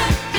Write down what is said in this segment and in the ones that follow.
Revolution.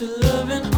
Your loving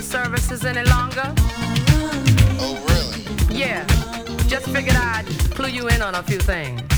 services any longer? Oh, really? Yeah. Just figured I'd clue you in on a few things.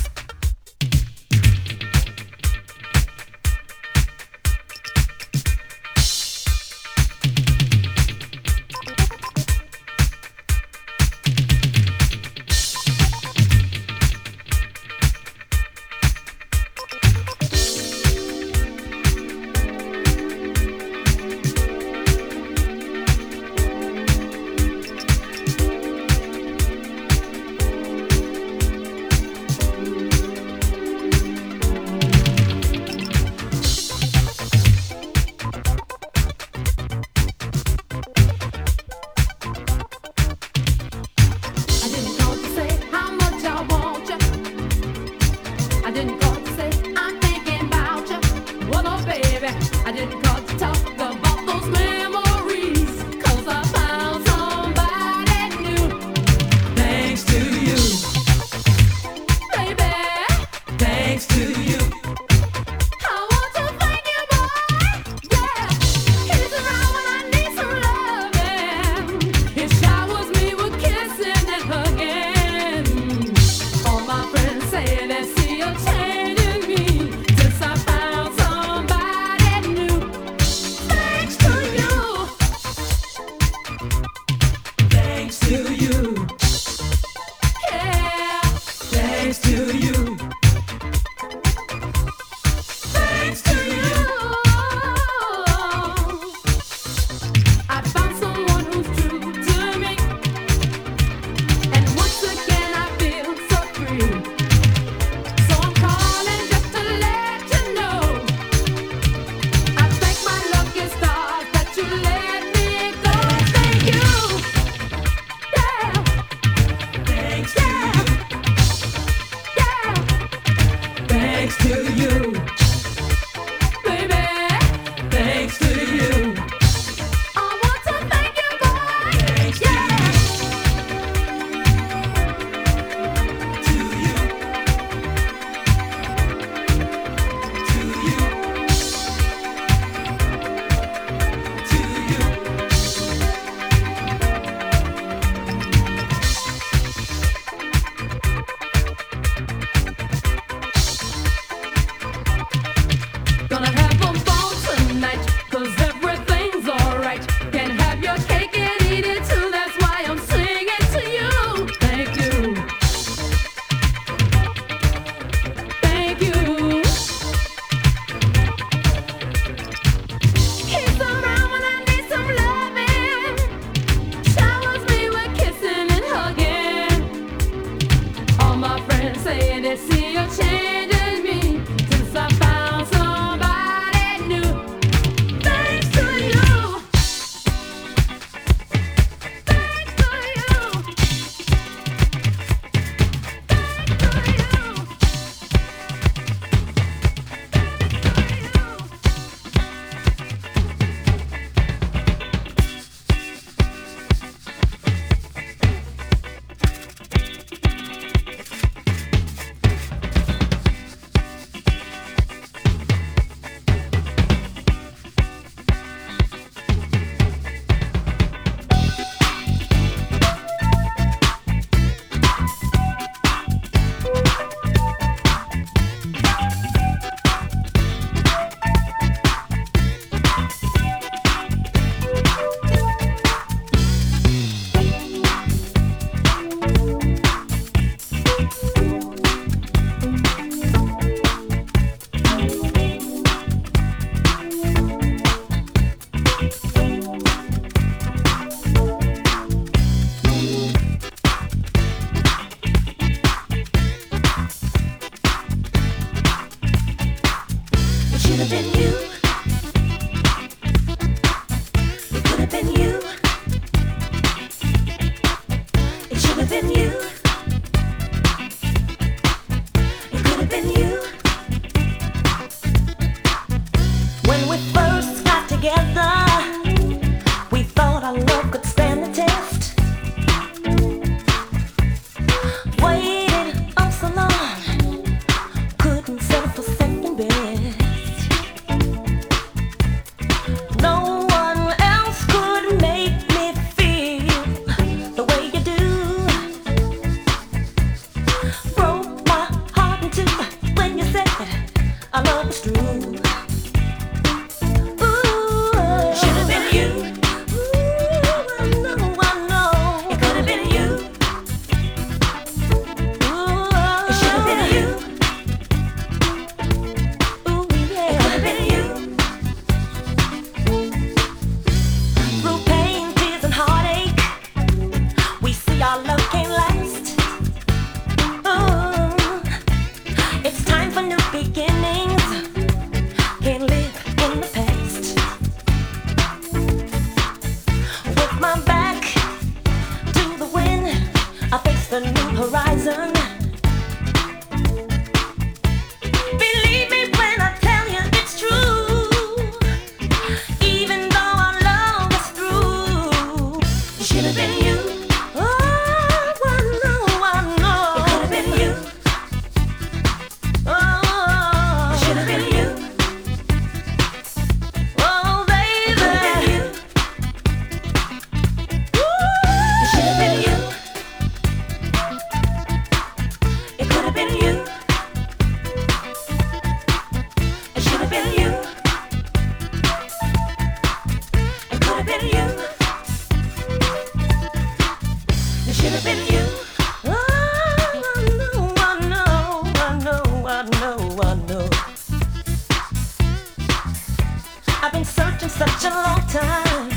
I've been searching such a long time.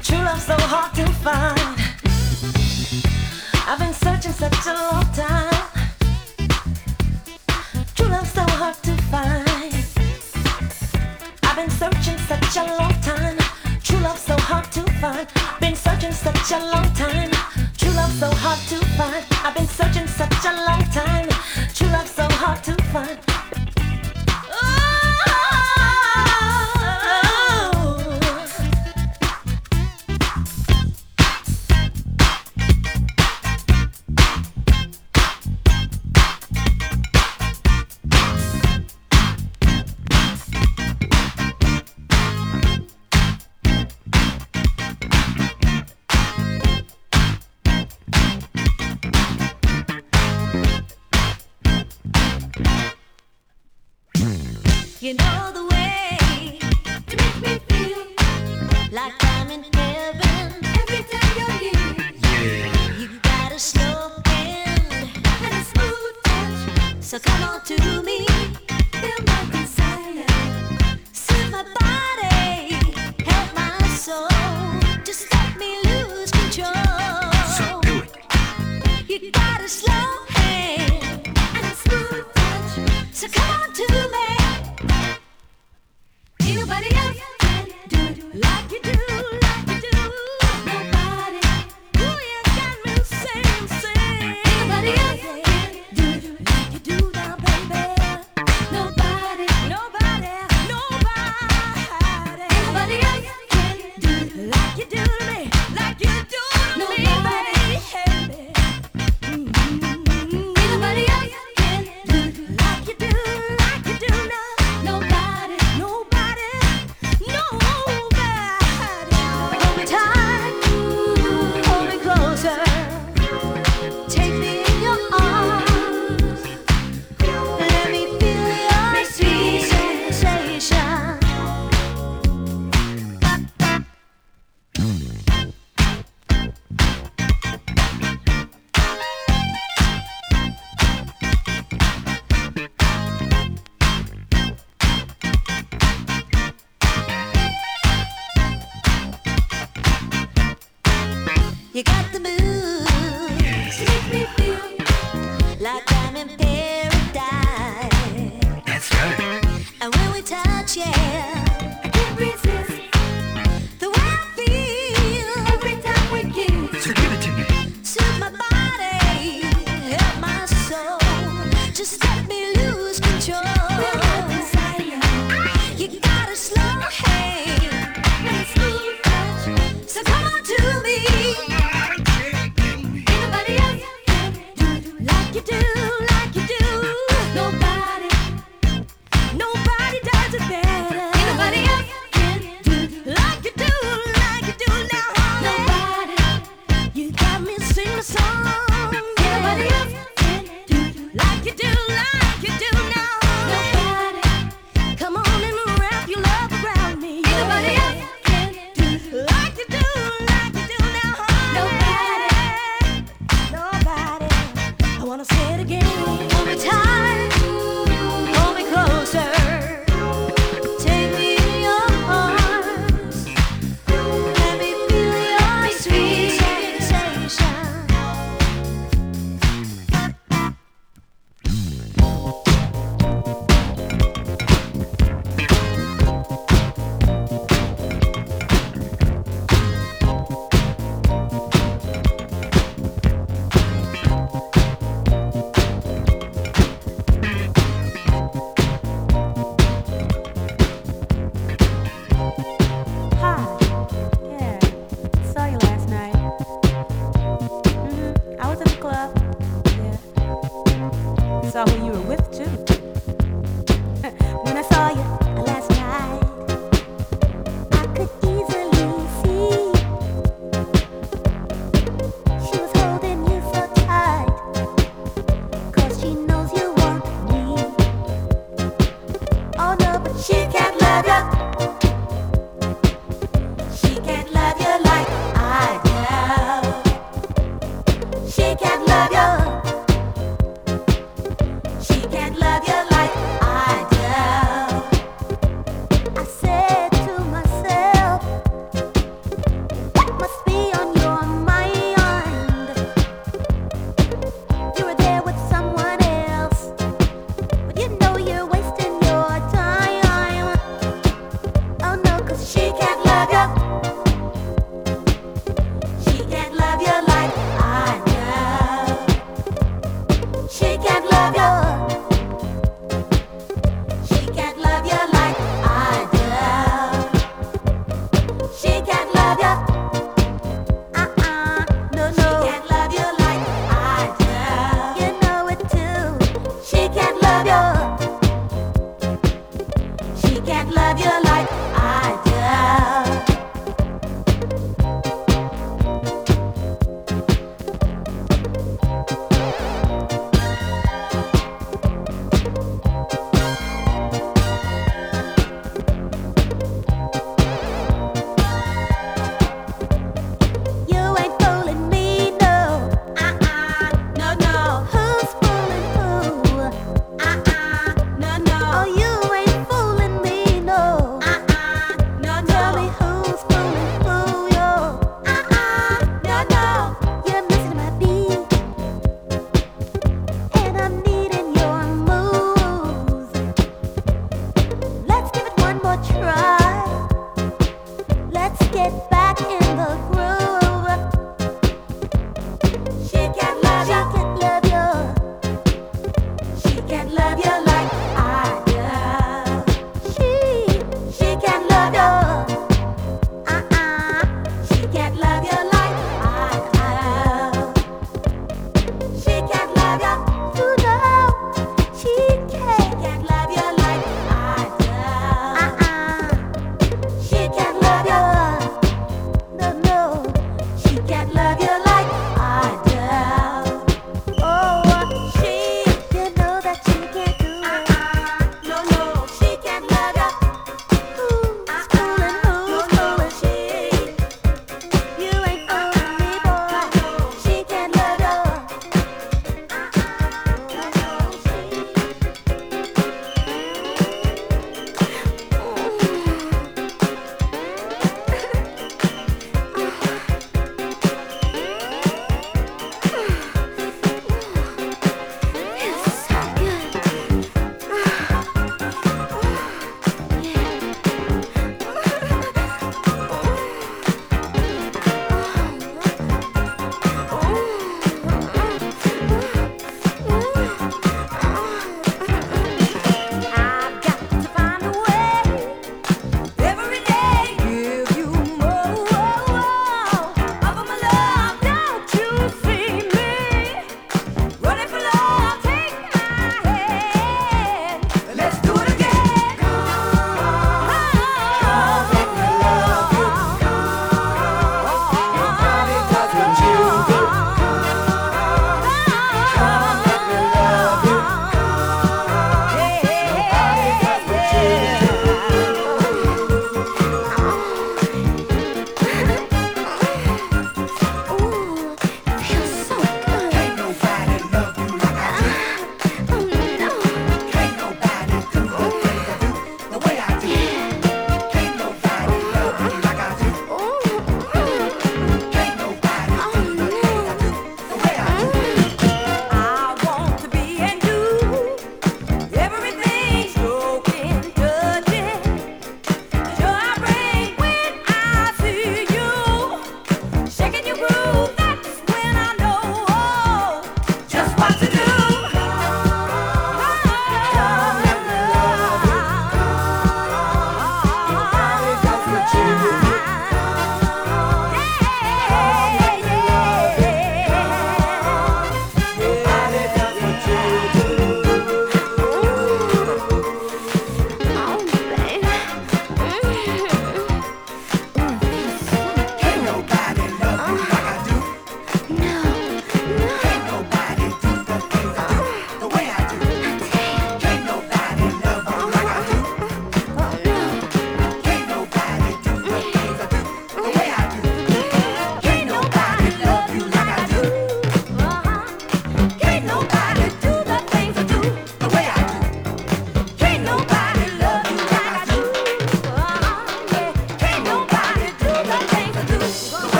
True love so hard to find. I've been searching such a long time. True love so hard to find. I've been searching such a long time. True love so hard to find. Been searching such a long time.